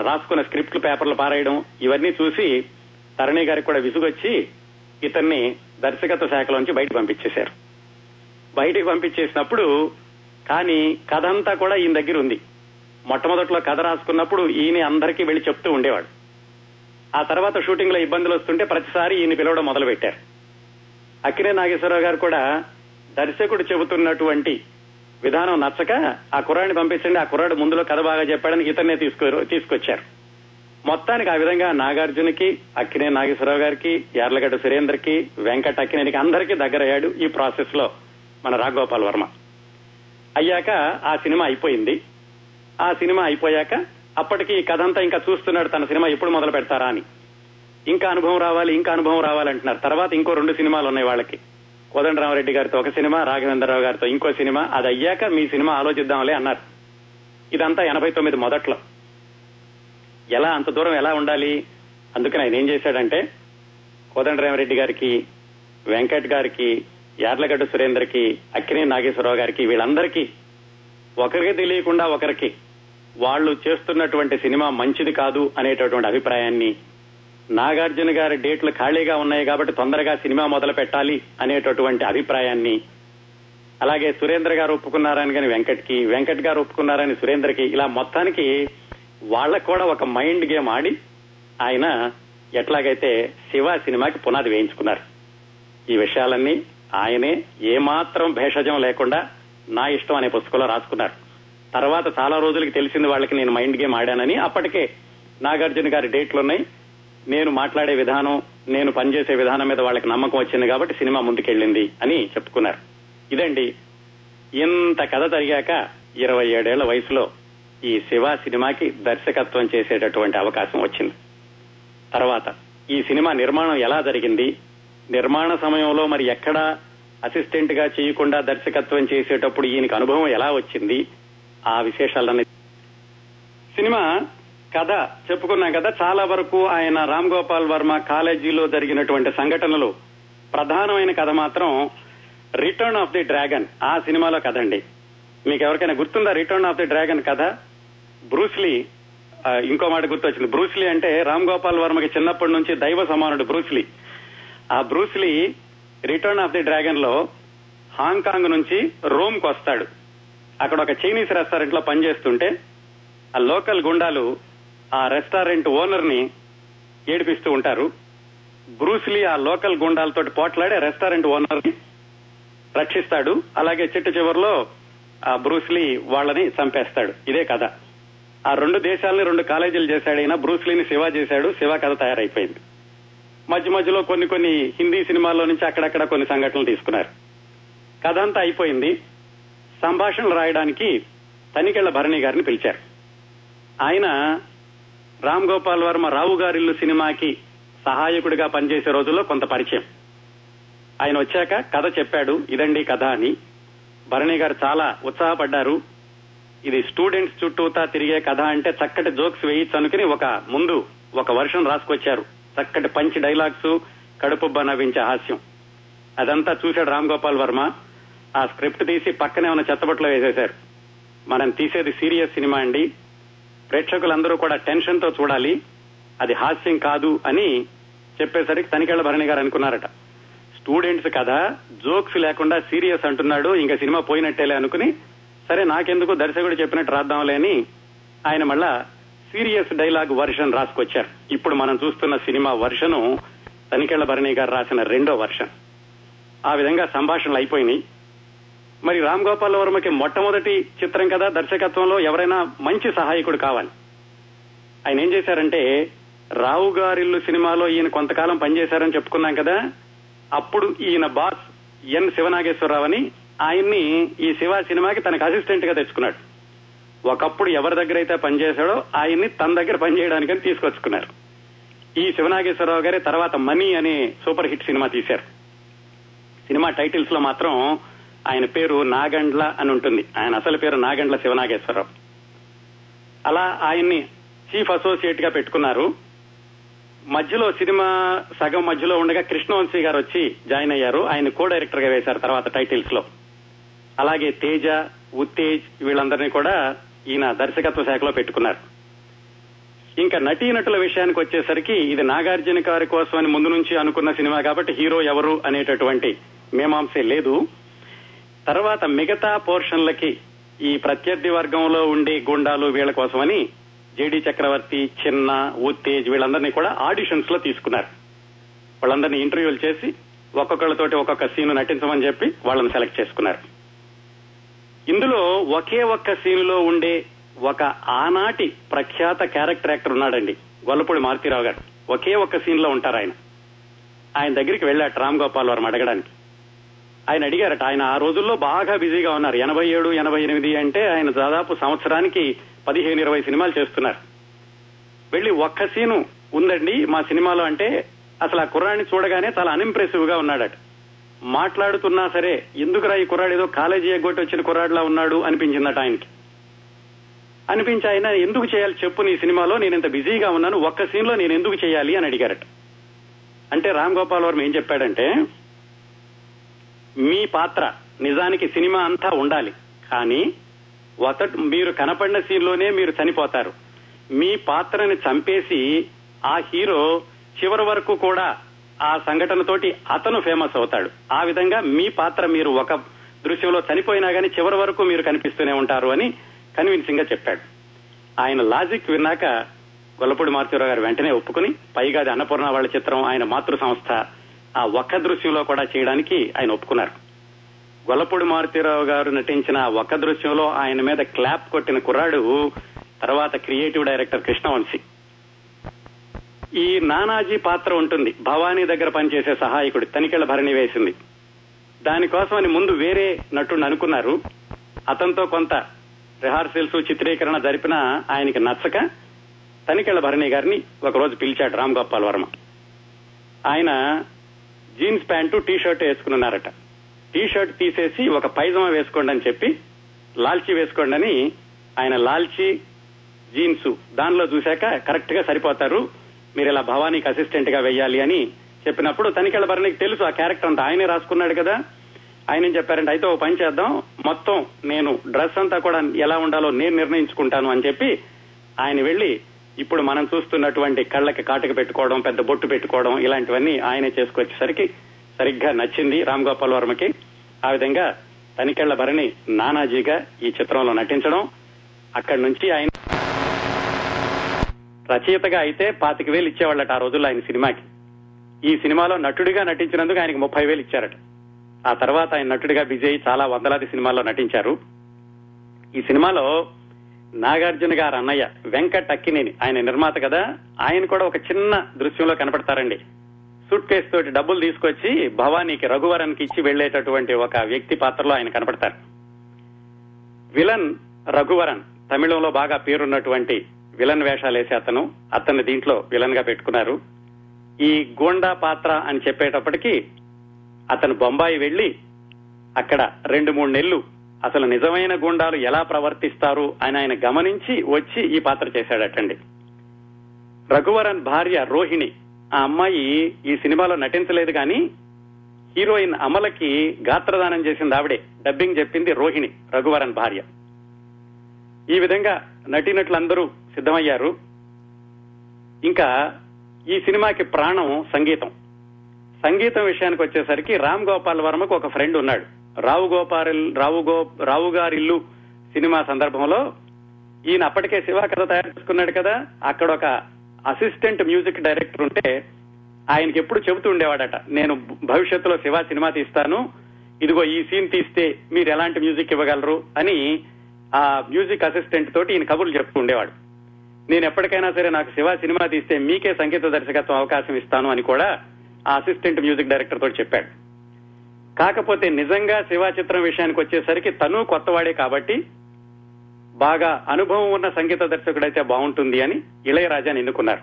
రాసుకున్న స్క్రిప్ట్లు పేపర్లు పారేయడం ఇవన్నీ చూసి తరణి గారికి కూడా విసుగొచ్చి ఇతన్ని దర్శకత్వ శాఖలోంచి బయట పంపించేశారు. బయటికి పంపించేసినప్పుడు కానీ కథ అంతా కూడా ఈయన దగ్గర ఉంది. మొట్టమొదట్లో కథ రాసుకున్నప్పుడు ఈయన అందరికీ వెళ్ళి చెప్తూ ఉండేవాడు. ఆ తర్వాత షూటింగ్లో ఇబ్బందులు వస్తుంటే ప్రతిసారి ఈయన పిలవడం మొదలు పెట్టారు అక్కినే నాగేశ్వరరావు గారు కూడా దర్శకుడు చెబుతున్నటువంటి విధానం నచ్చక ఆ కుర్రాడిని పంపించండి ఆ కుర్రాడు ముందులో కథ బాగా చెప్పాడని ఇతన్నే తీసుకో తీసుకొచ్చారు. మొత్తానికి ఆ విధంగా నాగార్జునకి అక్కినే నాగేశ్వరరావు గారికి యార్లగడ్డ సురేందర్కి వెంకట అక్కినేనికి అందరికీ దగ్గరయ్యాడు ఈ ప్రాసెస్లో మన రాఘగోపాల్ వర్మ. అయ్యాక ఆ సినిమా అయిపోయింది. ఆ సినిమా అయిపోయాక అప్పటికి కథ అంతా ఇంకా చూస్తున్నాడు తన సినిమా ఎప్పుడు మొదలు పెడతారా అని. ఇంకా అనుభవం రావాలి ఇంకా అనుభవం రావాలంటున్నారు తర్వాత ఇంకో రెండు సినిమాలు ఉన్నాయి వాళ్ళకి. కోదండరామరెడ్డి గారితో ఒక సినిమా రాఘవేంద్రరావు గారితో ఇంకో సినిమా. అది అయ్యాక మీ సినిమా ఆలోచిద్దాంలే అన్నారు. ఇదంతా ఎనభై తొమ్మిది మొదట్లో. ఎలా అంత దూరం ఎలా ఉండాలి? అందుకని ఆయన ఏం చేశాడంటే కోదండరామరెడ్డి గారికి వెంకట్ గారికి యార్లగడ్డ సురేందర్కి అక్కినే నాగేశ్వరరావు గారికి వీళ్ళందరికీ ఒకరికి తెలియకుండా ఒకరికి వాళ్ళు చేస్తున్నటువంటి సినిమా మంచిది కాదు అనేటటువంటి అభిప్రాయాన్ని నాగార్జున గారి డేట్లు ఖాళీగా ఉన్నాయి కాబట్టి తొందరగా సినిమా మొదలు పెట్టాలి అనేటటువంటి అభిప్రాయాన్ని అలాగే సురేంద్ర గారు ఒప్పుకున్నారని కానీ వెంకట్కి వెంకట్ గారు ఒప్పుకున్నారని సురేంద్రకి ఇలా మొత్తానికి వాళ్ళకు కూడా ఒక మైండ్ గేమ్ ఆడి ఆయన ఎట్లాగైతే శివ సినిమాకి పునాది వేయించుకున్నారు. ఈ విషయాలన్నీ ఆయనే ఏమాత్రం భేషజం లేకుండా నా ఇష్టం అనే పుస్తకంలో రాసుకున్నారు. తర్వాత చాలా రోజులకి తెలిసింది వాళ్ళకి నేను మైండ్ గేమ్ ఆడానని. అప్పటికే నాగార్జున గారి డేట్లున్నాయి నేను మాట్లాడే విధానం నేను పనిచేసే విధానం మీద వాళ్ళకి నమ్మకం వచ్చింది కాబట్టి సినిమా ముందుకెళ్ళింది అని చెప్పుకున్నారు. ఇదండి ఇంత కథ జరిగాక ఇరవై ఏడేళ్ళ వయసులో ఈ శివ సినిమాకి దర్శకత్వం చేసేటటువంటి అవకాశం వచ్చింది. తర్వాత ఈ సినిమా నిర్మాణం ఎలా జరిగింది? నిర్మాణ సమయంలో మరి ఎక్కడ అసిస్టెంట్గా చేయకుండా దర్శకత్వం చేసేటప్పుడు ఈయనకి అనుభవం ఎలా వచ్చింది? ఆ విశేషాలన్నీ. సినిమా కథ చెప్పుకున్నాం కదా చాలా వరకు ఆయన రామ్ గోపాల్ వర్మ కాలేజీలో జరిగినటువంటి సంఘటనలు. ప్రధానమైన కథ మాత్రం రిటర్న్ ఆఫ్ ది డ్రాగన్ ఆ సినిమాలో కథ అండి. మీకు ఎవరికైనా గుర్తుందా రిటర్న్ ఆఫ్ ది డ్రాగన్ కథ? బ్రూస్లీ ఇంకో మాట గుర్తొచ్చింది. బ్రూస్లీ అంటే రామ్ గోపాల్ వర్మకి చిన్నప్పటి నుంచి దైవ సమానుడు బ్రూస్లీ ఆ Bruce Lee return of the డ్రాగన్లో Hong Kong నుంచి రోమ్కు వస్తాడు. అక్కడ ఒక చైనీస్ రెస్టారెంట్లో పనిచేస్తుంటే ఆ లోకల్ గుండాలు ఆ రెస్టారెంట్ ఓనర్ని ఏడిపిస్తూ ఉంటారు. బ్రూస్లీ ఆ లోకల్ గుండాలతోటి పోట్లాడి రెస్టారెంట్ ఓనర్ని రక్షిస్తాడు. అలాగే చిట్టు చివరిలో ఆ బ్రూస్లీ వాళ్ళని చంపేస్తాడు. ఇదే కథ. ఆ రెండు దేశాలని రెండు కాలేజీలు చేశాడు అయినా బ్రూస్లీని శివ చేశాడు. శివ కథ తయారైపోయింది. మధ్య మధ్యలో కొన్ని కొన్ని హిందీ సినిమాల్లో నుంచి అక్కడక్కడ కొన్ని సంఘటనలు తీసుకున్నారు. కథ అంతా అయిపోయింది. సంభాషణలు రాయడానికి తనికెళ్ళ భరణి గారిని పిలిచారు. ఆయన రామ్ గోపాల్ వర్మ రావు గారిల్లు సినిమాకి సహాయకుడిగా పనిచేసే రోజుల్లో కొంత పరిచయం. ఆయన వచ్చాక కథ చెప్పాడు ఇదండి కథ అని. భరణి గారు చాలా ఉత్సాహపడ్డారు. ఇది స్టూడెంట్స్ చుట్టూతా తిరిగే కథ అంటే చక్కటి జోక్స్ వేయొచ్చు అనుకుని ఒక ముందు ఒక వర్షం రాసుకొచ్చారు. చక్కటి పంచి డైలాగ్స్ కడుపుబ్బ నవ్వించే హాస్యం. అదంతా చూశాడు రామ్ గోపాల్ వర్మ. ఆ స్క్రిప్ట్ తీసి పక్కనే ఉన్న చెత్తబట్లో వేసేశారు. మనం తీసేది సీరియస్ సినిమా అండి. ప్రేక్షకులందరూ కూడా టెన్షన్తో చూడాలి. అది హాస్యం కాదు అని చెప్పేసరికి తనికేళ్ళ భరణి గారు అనుకున్నారట. స్టూడెంట్స్ కదా జోక్స్ లేకుండా సీరియస్ అంటున్నాడు ఇంకా సినిమా పోయినట్టేలే అనుకుని సరే నాకెందుకు దర్శకుడు చెప్పినట్టు రాద్దాంలే అని ఆయన మళ్ళా సీరియస్ డైలాగ్ వర్షన్ రాసుకొచ్చారు. ఇప్పుడు మనం చూస్తున్న సినిమా వర్షను తనికెళ్ళ భరణి గారు రాసిన రెండో వర్షన్. ఆ విధంగా సంభాషణలు అయిపోయినాయి. మరి రామ్ గోపాల్ వర్మకి మొట్టమొదటి చిత్రం కదా దర్శకత్వంలో ఎవరైనా మంచి సహాయకుడు కావాలి. ఆయన ఏం చేశారంటే రావు గారిల్లు సినిమాలో ఈయన కొంతకాలం పనిచేశారని చెప్పుకున్నాం కదా అప్పుడు ఈయన బాస్ ఎన్ శివనాగేశ్వరరావు అని ఆయన్ని ఈ శివ సినిమాకి తనకు అసిస్టెంట్గా తెచ్చుకున్నాడు. ఒకప్పుడు ఎవరి దగ్గర అయితే పనిచేశాడో ఆయన్ని తన దగ్గర పనిచేయడానికని తీసుకొచ్చుకున్నారు. ఈ శివనాగేశ్వరరావు గారి తర్వాత మనీ అనే సూపర్ హిట్ సినిమా తీశారు. సినిమా టైటిల్స్లో మాత్రం ఆయన పేరు నాగండ్ల అని ఉంటుంది. ఆయన అసలు పేరు నాగండ్ల శివనాగేశ్వరరావు. అలా ఆయన్ని చీఫ్ అసోసియేట్గా పెట్టుకున్నారు. మధ్యలో సినిమా సగం మధ్యలో ఉండగా కృష్ణవంశీ గారు వచ్చి జాయిన్ అయ్యారు. ఆయన కో డైరెక్టర్గా వేశారు తర్వాత టైటిల్స్లో అలాగే తేజ ఉత్తేజ్ వీళ్ళందరినీ కూడా ఈయన దర్శకత్వ శాఖలో పెట్టుకున్నారు. ఇంకా నటీనటుల విషయానికి వచ్చేసరికి ఇది నాగార్జున గారి కోసం అని ముందు నుంచి అనుకున్న సినిమా కాబట్టి హీరో ఎవరు అనేటటువంటి మేమాంసే లేదు. తర్వాత మిగతా పోర్షన్లకి ఈ ప్రత్యర్థి వర్గంలో ఉండే గుండాలు వీళ్ళ కోసమని జేడి చక్రవర్తి చిన్న ఉత్తేజ్ వీళ్ళందరినీ కూడా ఆడిషన్స్లో తీసుకున్నారు. వాళ్ళందరినీ ఇంటర్వ్యూలు చేసి ఒక్కొక్కళ్ళతోటి ఒక్కొక్క సీన్ నటించమని చెప్పి వాళ్ళని సెలెక్ట్ చేసుకున్నారు. ఇందులో ఒకే ఒక్క సీనులో ఉండే ఒక ఆనాటి ప్రఖ్యాత క్యారెక్టర్ యాక్టర్ ఉన్నాడండి గొల్లపూడి మారుతీరావు గారు. ఒకే ఒక్క సీన్లో ఉంటారు ఆయన. ఆయన దగ్గరికి వెళ్ళాట రామ్ గోపాల్ వర్మ అడగడానికి. ఆయన అడిగారట ఆయన ఆ రోజుల్లో బాగా బిజీగా ఉన్నారు. ఎనభై ఏడు ఎనభై ఎనిమిది అంటే ఆయన దాదాపు సంవత్సరానికి పదిహేను ఇరవై సినిమాలు చేస్తున్నారు. వెళ్ళి ఒక్క సీను ఉందండి మా సినిమాలో అంటే అసలు ఆ కుర్రాన్ని చూడగానే చాలా అన్ఇంప్రెసివ్గా ఉన్నాడట. మాట్లాడుతున్నా సరే ఎందుకురా ఈ కుర్రాడు ఏదో కాలేజీ ఎగ్గొట్టి వచ్చిన కుర్రాడులా ఉన్నాడు అనిపించిందట ఆయనకి. అనిపించి ఆయన ఎందుకు చేయాలి చెప్పు నీ సినిమాలో నేను ఇంత బిజీగా ఉన్నాను ఒక్క సీన్లో నేను ఎందుకు చేయాలి? అని అడిగారట. అంటే రామ్ గోపాల్ వర్మ ఏం చెప్పాడంటే మీ పాత్ర నిజానికి సినిమా అంతా ఉండాలి కానీ ఒక మీరు కనపడిన సీన్లోనే మీరు చనిపోతారు. మీ పాత్రని చంపేసి ఆ హీరో చివరి వరకు కూడా ఆ సంఘటనతోటి అతను ఫేమస్ అవుతాడు. ఆ విధంగా మీ పాత్ర మీరు ఒక దృశ్యంలో చనిపోయినా గానీ చివరి వరకు మీరు కనిపిస్తూనే ఉంటారు అని కన్విన్సింగ్గా చెప్పాడు. ఆయన లాజిక్ విన్నాక గొల్లపూడి మారుతీరావు గారు వెంటనే ఒప్పుకుని పైగా అది అన్నపూర్ణ వాళ్ళ చిత్రం ఆయన మాతృ సంస్థ ఆ ఒక్క దృశ్యంలో కూడా చేయడానికి ఆయన ఒప్పుకున్నారు. గొల్లపూడి మారుతీరావు గారు నటించిన ఒక్క దృశ్యంలో ఆయన మీద క్లాప్ కొట్టిన కుర్రాడు తర్వాత క్రియేటివ్ డైరెక్టర్ కృష్ణవంశీ. ఈ నానాజీ పాత్ర ఉంటుంది. భవానీ దగ్గర పనిచేసే సహాయకుడు. తనికెళ్ళ భరణి వేసింది. దానికోసమని ముందు వేరే నటుడు అనుకున్నారు. అతనితో కొంత రిహార్సల్స్ చిత్రీకరణ జరిపిన ఆయనకి నచ్చక తనికెళ్ళ భరణి గారిని ఒకరోజు పిలిచాడు రామ్ గోపాల్ వర్మ. ఆయన జీన్స్ ప్యాంటు టీ షర్ట్ వేసుకున్నారట. టీ షర్ట్ తీసేసి ఒక పైజమా వేసుకోండి అని చెప్పి లాల్చీ వేసుకోండి అని ఆయన లాల్చీ జీన్స్ దానిలో చూశాక కరెక్ట్గా సరిపోతారు. మీరు ఇలా భవానీకి అసిస్టెంట్గా వెయ్యాలి అని చెప్పినప్పుడు తనికెళ్ళ భరణికి తెలుసు ఆ క్యారెక్టర్ అంతా ఆయనే రాసుకున్నాడు కదా. ఆయన ఏం చెప్పారంటే అయితే ఓ పని చేద్దాం మొత్తం నేను డ్రెస్ అంతా కూడా ఎలా ఉండాలో నేను నిర్ణయించుకుంటాను అని చెప్పి ఆయన వెళ్ళి ఇప్పుడు మనం చూస్తున్నటువంటి కళ్ళకి కాటుక పెట్టుకోవడం పెద్ద బొట్టు పెట్టుకోవడం ఇలాంటివన్నీ ఆయనే చేసుకొచ్చేసరికి సరిగ్గా నచ్చింది రామ్ గోపాల్ వర్మకి. ఆ విధంగా తనికెళ్ళ భరణి నానాజీగా ఈ చిత్రంలో నటించడం. అక్కడి నుంచి ఆయన రచయితగా అయితే పాతిక వేలు ఇచ్చేవాళ్ళట ఆ రోజుల్లో ఆయన సినిమాకి. ఈ సినిమాలో నటుడిగా నటించినందుకు ఆయనకి ముప్పై వేలు ఇచ్చారట. ఆ తర్వాత ఆయన నటుడిగా బిజీ అయ్యి చాలా వందలాది సినిమాల్లో నటించారు. ఈ సినిమాలో నాగార్జున గారు అన్నయ్య వెంకట్ అక్కినేని ఆయన నిర్మాత కదా ఆయన కూడా ఒక చిన్న దృశ్యంలో కనపడతారండి. సూట్ కేసు తోటి డబ్బులు తీసుకొచ్చి భవానీకి రఘువరన్కి ఇచ్చి వెళ్ళేటటువంటి ఒక వ్యక్తి పాత్రలో ఆయన కనపడతారు. విలన్ రఘువరన్ తమిళంలో బాగా పేరున్నటువంటి విలన్ వేషాలు వేసి అతను అతన్ని దీంట్లో విలన్గా పెట్టుకున్నారు. ఈ గోండా పాత్ర అని చెప్పేటప్పటికి అతను బొంబాయి వెళ్ళి అక్కడ రెండు మూడు నెలలు అసలు నిజమైన గుండాలు ఎలా ప్రవర్తిస్తారు అని ఆయన గమనించి వచ్చి ఈ పాత్ర చేశాడటండి. రఘువరన్ భార్య రోహిణి ఆ అమ్మాయి ఈ సినిమాలో నటించలేదు కానీ హీరోయిన్ అమలకి గాత్రదానం చేసింది ఆవిడే. డబ్బింగ్ చెప్పింది రోహిణి రఘువరన్ భార్య. ఈ విధంగా నటినట్లందరూ సిద్ధమయ్యారు. ఇంకా ఈ సినిమాకి ప్రాణం సంగీతం. సంగీతం విషయానికి వచ్చేసరికి రామ్ గోపాల్ వర్మకు ఒక ఫ్రెండ్ ఉన్నాడు. రావు గోపాల్ రావు గో రావు గారిల్లు సినిమా సందర్భంలో ఈయన అప్పటికే శివ కథ తయారు చేసుకున్నాడు కదా అక్కడ ఒక అసిస్టెంట్ మ్యూజిక్ డైరెక్టర్ ఉంటే ఆయనకి ఎప్పుడు చెబుతూ ఉండేవాడట నేను భవిష్యత్తులో శివ సినిమా తీస్తాను ఇదిగో ఈ సీన్ తీస్తే మీరు ఎలాంటి మ్యూజిక్ ఇవ్వగలరు? అని ఆ మ్యూజిక్ అసిస్టెంట్ తోటి ఈయన కబుర్లు చెప్తూ ఉండేవాడు. నేను ఎప్పటికైనా సరే నాకు శివ సినిమా తీస్తే మీకే సంగీత దర్శకత్వం అవకాశం ఇస్తాను అని కూడా ఆ అసిస్టెంట్ మ్యూజిక్ డైరెక్టర్ తోటి చెప్పాడు. కాకపోతే నిజంగా శివ చిత్రం విషయానికి వచ్చేసరికి తను కొత్తవాడే కాబట్టి బాగా అనుభవం ఉన్న సంగీత దర్శకుడైతే బాగుంటుంది అని ఇళయరాజాని ఎన్నుకున్నారు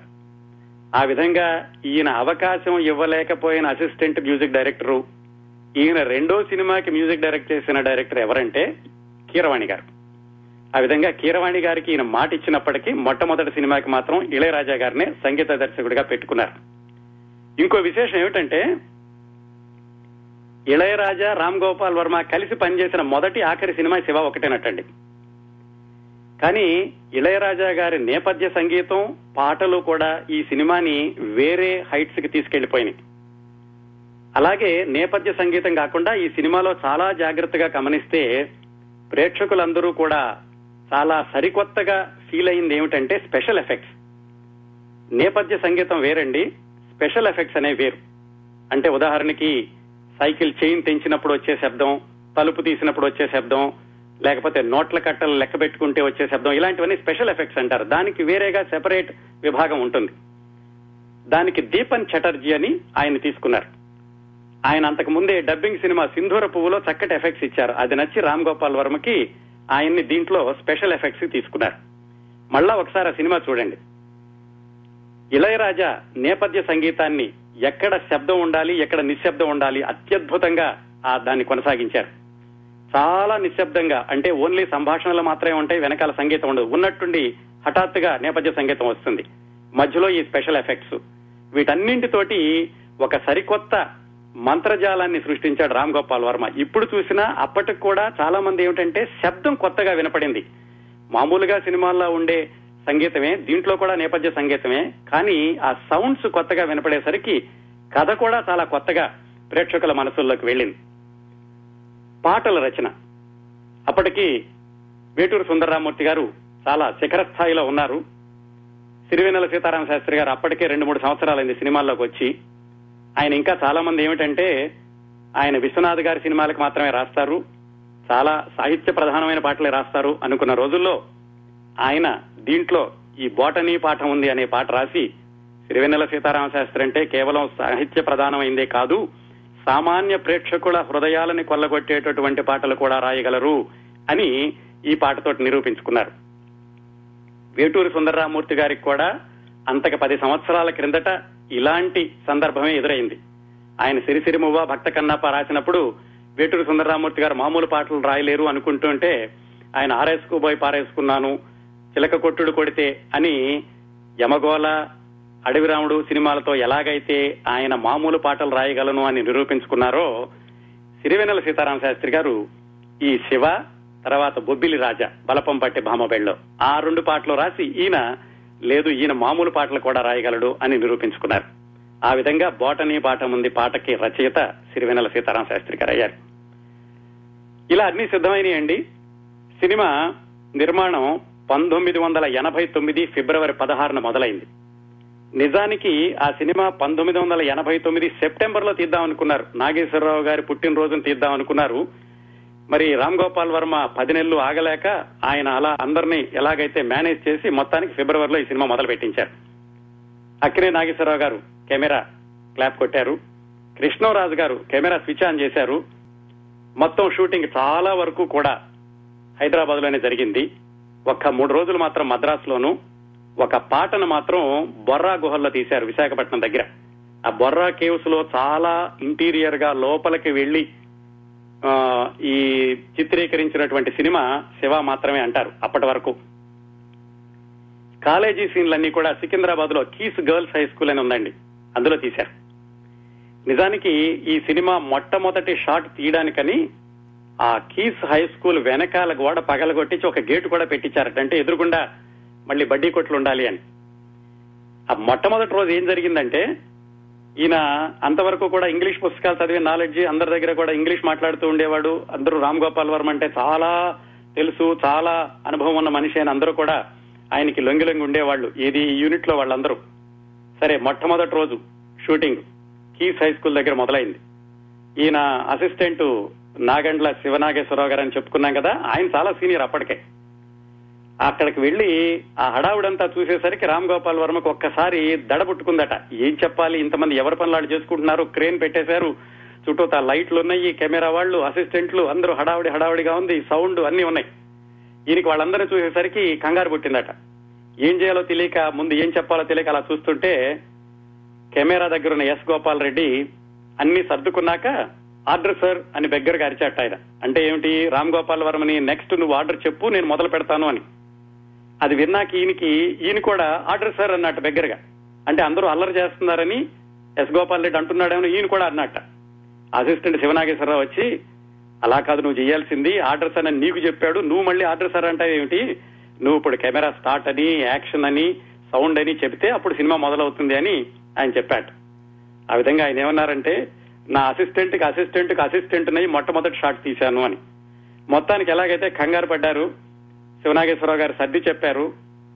ఆ విధంగా ఈయన అవకాశం ఇవ్వలేకపోయిన అసిస్టెంట్ మ్యూజిక్ డైరెక్టరు ఈయన రెండో సినిమాకి మ్యూజిక్ డైరెక్ట్ చేసిన డైరెక్టర్ ఎవరంటే కీరవాణి గారు. ఆ విధంగా కీరవాణి గారికి ఈయన మాట ఇచ్చినప్పటికీ మొట్టమొదటి సినిమాకి మాత్రం ఇళయరాజా గారినే సంగీత దర్శకుడిగా పెట్టుకున్నారు. ఇంకో విశేషం ఏమిటంటే ఇళయరాజా రామ్ గోపాల్ వర్మ కలిసి పనిచేసిన మొదటి ఆఖరి సినిమా శివ ఒకటేనటండి. కానీ ఇళయరాజా గారి నేపథ్య సంగీతం పాటలు కూడా ఈ సినిమాని వేరే హైట్స్కి తీసుకెళ్ళిపోయినాయి అలాగే నేపథ్య సంగీతం కాకుండా ఈ సినిమాలో చాలా జాగ్రత్తగా గమనిస్తే ప్రేక్షకులందరూ కూడా చాలా సరికొత్తగా ఫీల్ అయింది ఏమిటంటే స్పెషల్ ఎఫెక్ట్స్ నేపథ్య సంగీతం వేరండి స్పెషల్ ఎఫెక్ట్స్ అనేవి వేరు. అంటే ఉదాహరణకి సైకిల్ చైన్ తెంచినప్పుడు వచ్చే శబ్దం తలుపు తీసినప్పుడు వచ్చే శబ్దం లేకపోతే నోట్ల కట్టలు లెక్క పెట్టుకుంటే వచ్చే శబ్దం ఇలాంటివన్నీ స్పెషల్ ఎఫెక్ట్స్ అంటారు. దానికి వేరేగా సెపరేట్ విభాగం ఉంటుంది. దానికి దీపన్ చటర్జీ అని ఆయన తీసుకున్నారు. ఆయన అంతకు ముందే డబ్బింగ్ సినిమా సింధూర పువ్వులో చక్కటి ఎఫెక్ట్స్ ఇచ్చారు. అది నచ్చి రామ్ గోపాల్ వర్మకి ఆయన్ని దీంట్లో స్పెషల్ ఎఫెక్ట్స్ తీసుకున్నారు. మళ్ళా ఒకసారి ఆ సినిమా చూడండి. ఇళయరాజా నేపథ్య సంగీతాన్ని ఎక్కడ శబ్దం ఉండాలి ఎక్కడ నిశ్శబ్దం ఉండాలి అత్యద్భుతంగా ఆ దాన్ని కొనసాగించారు. చాలా నిశ్శబ్దంగా అంటే ఓన్లీ సంభాషణలు మాత్రమే ఉంటాయి వెనకాల సంగీతం ఉండదు. ఉన్నట్టుండి హఠాత్తుగా నేపథ్య సంగీతం వస్తుంది. మధ్యలో ఈ స్పెషల్ ఎఫెక్ట్స్. వీటన్నింటితోటి ఒక సరికొత్త మంత్రజాలాన్ని సృష్టించాడు రామ్ గోపాల్ వర్మ. ఇప్పుడు చూసినా అప్పటికి కూడా చాలా మంది ఏమిటంటే శబ్దం కొత్తగా వినపడింది. మామూలుగా సినిమాల్లో ఉండే సంగీతమే దీంట్లో కూడా నేపథ్య సంగీతమే కానీ ఆ సౌండ్స్ కొత్తగా వినపడేసరికి కథ కూడా చాలా కొత్తగా ప్రేక్షకుల మనసుల్లోకి వెళ్ళింది. పాటల రచన. అప్పటికి వేటూరు సుందరరామూర్తి గారు చాలా శిఖర స్థాయిలో ఉన్నారు. సిరివెన్నెల సీతారామ శాస్త్రి గారు అప్పటికే రెండు మూడు సంవత్సరాలైంది సినిమాల్లోకి వచ్చి. ఆయన ఇంకా చాలా మంది ఏమిటంటే ఆయన విశ్వనాథ్ గారి సినిమాలకు మాత్రమే రాస్తారు. చాలా సాహిత్య ప్రధానమైన పాటలే రాస్తారు అనుకున్న రోజుల్లో ఆయన దీంట్లో ఈ బోటనీ పాఠం ఉంది అనే పాట రాసి సిరివెన్నెల సీతారామ శాస్త్రి అంటే కేవలం సాహిత్య ప్రధానమైందే కాదు సామాన్య ప్రేక్షకుల హృదయాలని కొల్లగొట్టేటటువంటి పాటలు కూడా రాయగలరు అని ఈ పాటతో నిరూపించుకున్నారు. వేటూరి సుందరరామూర్తి గారికి కూడా అంతకు పది సంవత్సరాల క్రిందట ఇలాంటి సందర్భమే ఎదురైంది. ఆయన సిరిసిరిమువ్వ భక్త కన్నప్ప రాసినప్పుడు వేటూరు సుందరరామూర్తి గారు మామూలు పాటలు రాయలేరు అనుకుంటుంటే ఆయన ఆరేసుకుపోయి పారేసుకున్నాను చిలక కొట్టుడు కొడితే అని యమగోళ అడవిరాముడు సినిమాలతో ఎలాగైతే ఆయన మామూలు పాటలు రాయగలను అని నిరూపించుకున్నారో సిరివెన్నెల సీతారామ శాస్త్రి గారు ఈ శివ తర్వాత బొబ్బిలి రాజా బలపం పట్టి భామబెళ్ళలో ఆ రెండు పాటలు రాసి ఈయన లేదు ఈయన మామూలు పాటలు కూడా రాయగలడు అని నిరూపించుకున్నారు. ఆ విధంగా బోటనీ పాట ఉంది పాటకి రచయిత సిరివెన్నెల సీతారాం శాస్త్రి గారు అయ్యారు ఇలా అన్ని సిద్ధమైనయండి. సినిమా నిర్మాణం పంతొమ్మిది వందల ఎనభై తొమ్మిది ఫిబ్రవరి పదహారున మొదలైంది. నిజానికి ఆ సినిమా పంతొమ్మిది వందల ఎనభై తొమ్మిది సెప్టెంబర్లో తీద్దాం అనుకున్నారు నాగేశ్వరరావు గారి పుట్టినరోజును తీద్దాం అనుకున్నారు మరి రామ్ గోపాల్ వర్మ పది నెలలు ఆగలేక ఆయన అలా అందరినీ ఎలాగైతే మేనేజ్ చేసి మొత్తానికి ఫిబ్రవరిలో ఈ సినిమా మొదలు పెట్టించారు అక్కినే నాగేశ్వరరావు గారు కెమెరా క్లాప్ కొట్టారు. కృష్ణరాజు గారు కెమెరా స్విచ్ ఆన్ చేశారు. మొత్తం షూటింగ్ చాలా వరకు కూడా హైదరాబాద్లోనే జరిగింది. ఒక్క మూడు రోజులు మాత్రం మద్రాసులోను ఒక పాటను మాత్రం బొర్రా గుహల్లో తీశారు విశాఖపట్నం దగ్గర. ఆ బొర్రా కేవ్స్లో చాలా ఇంటీరియర్గా లోపలికి వెళ్ళి ఈ చిత్రీకరించినటువంటి సినిమా శివ మాత్రమే అంటారు అప్పటి వరకు. కాలేజీ సీన్లన్నీ కూడా సికింద్రాబాద్లో కీస్ గర్ల్స్ హై స్కూల్ అని ఉందండి అందులో తీశారు. నిజానికి ఈ సినిమా మొట్టమొదటి షాట్ తీయడానికని ఆ కీస్ హై స్కూల్ వెనకాల గోడ పగలగొట్టించి ఒక గేటు కూడా పెట్టించారట అంటే ఎదురుగుండా మళ్ళీ బడ్డీ కొట్లు ఉండాలి అని. ఆ మొట్టమొదటి రోజు ఏం జరిగిందంటే ఈయన అంతవరకు కూడా ఇంగ్లీష్ పుస్తకాలు చదివే నాలెడ్జ్ అందరి దగ్గర కూడా ఇంగ్లీష్ మాట్లాడుతూ ఉండేవాడు. అందరూ రామ్ గోపాల్ వర్మ అంటే చాలా తెలుసు చాలా అనుభవం ఉన్న మనిషి అని అందరూ కూడా ఆయనకి లొంగి లొంగి ఉండేవాళ్ళు. ఇది ఈ యూనిట్లో వాళ్ళందరూ. సరే మొట్టమొదటి రోజు షూటింగ్. కీస్ హై స్కూల్ దగ్గర మొదలైంది. ఈయన అసిస్టెంట్ నాగండ్ల శివనాగేశ్వరరావు గారు అని చెప్పుకున్నాం కదా ఆయన చాలా సీనియర్ అప్పటికే. అక్కడికి వెళ్ళి ఆ హడావుడంతా చూసేసరికి రామ్ గోపాల్ వర్మకు ఒక్కసారి దడ పుట్టుకుందట. ఏం చెప్పాలి? ఇంతమంది ఎవరి పనులాడు చేసుకుంటున్నారు? క్రేన్ పెట్టేశారు. చుట్టూతా లైట్లు ఉన్నాయి కెమెరా వాళ్ళు అసిస్టెంట్లు అందరూ హడావుడి హడావుడిగా ఉంది సౌండ్ అన్ని ఉన్నాయి. ఈయనకి వాళ్ళందరినీ చూసేసరికి కంగారు పుట్టిందట. ఏం చేయాలో తెలియక ముందు ఏం చెప్పాలో తెలియక అలా చూస్తుంటే కెమెరా దగ్గర ఉన్న ఎస్ గోపాల్ రెడ్డి అన్ని సర్దుకున్నాక ఆర్డర్ సార్ అని దగ్గరగా అరిచాట ఆయన. అంటే ఏమిటి? రామ్ గోపాల్ వర్మని నెక్స్ట్ నువ్వు ఆర్డర్ చెప్పు నేను మొదలు పెడతాను అని. అది విన్నాక ఈయనకి ఈయన కూడా ఆర్డర్ సార్ అన్నట్టు దగ్గరగా. అంటే అందరూ అల్లరి చేస్తున్నారని ఎస్ గోపాల్ రెడ్డి అంటున్నాడేమో ఈయన కూడా అన్నట్ట. అసిస్టెంట్ శివనాగేశ్వరరావు వచ్చి అలా కాదు నువ్వు చేయాల్సింది ఆర్డర్ సార్ అని నీకు చెప్పాడు. నువ్వు మళ్ళీ ఆర్డర్ సార్ అంటే ఏమిటి? నువ్వు ఇప్పుడు కెమెరా స్టార్ట్ అని యాక్షన్ అని సౌండ్ అని చెప్తే అప్పుడు సినిమా మొదలవుతుంది అని ఆయన చెప్పాడు ఆ విధంగా ఆయన ఏమన్నారంటే నా అసిస్టెంట్కి అసిస్టెంట్కి అసిస్టెంట్ నై మొట్టమొదటి షాట్ తీశాను అని. మొత్తానికి ఎలాగైతే కంగారు పడ్డారు శివనాగేశ్వరరావు గారు సర్ది చెప్పారు.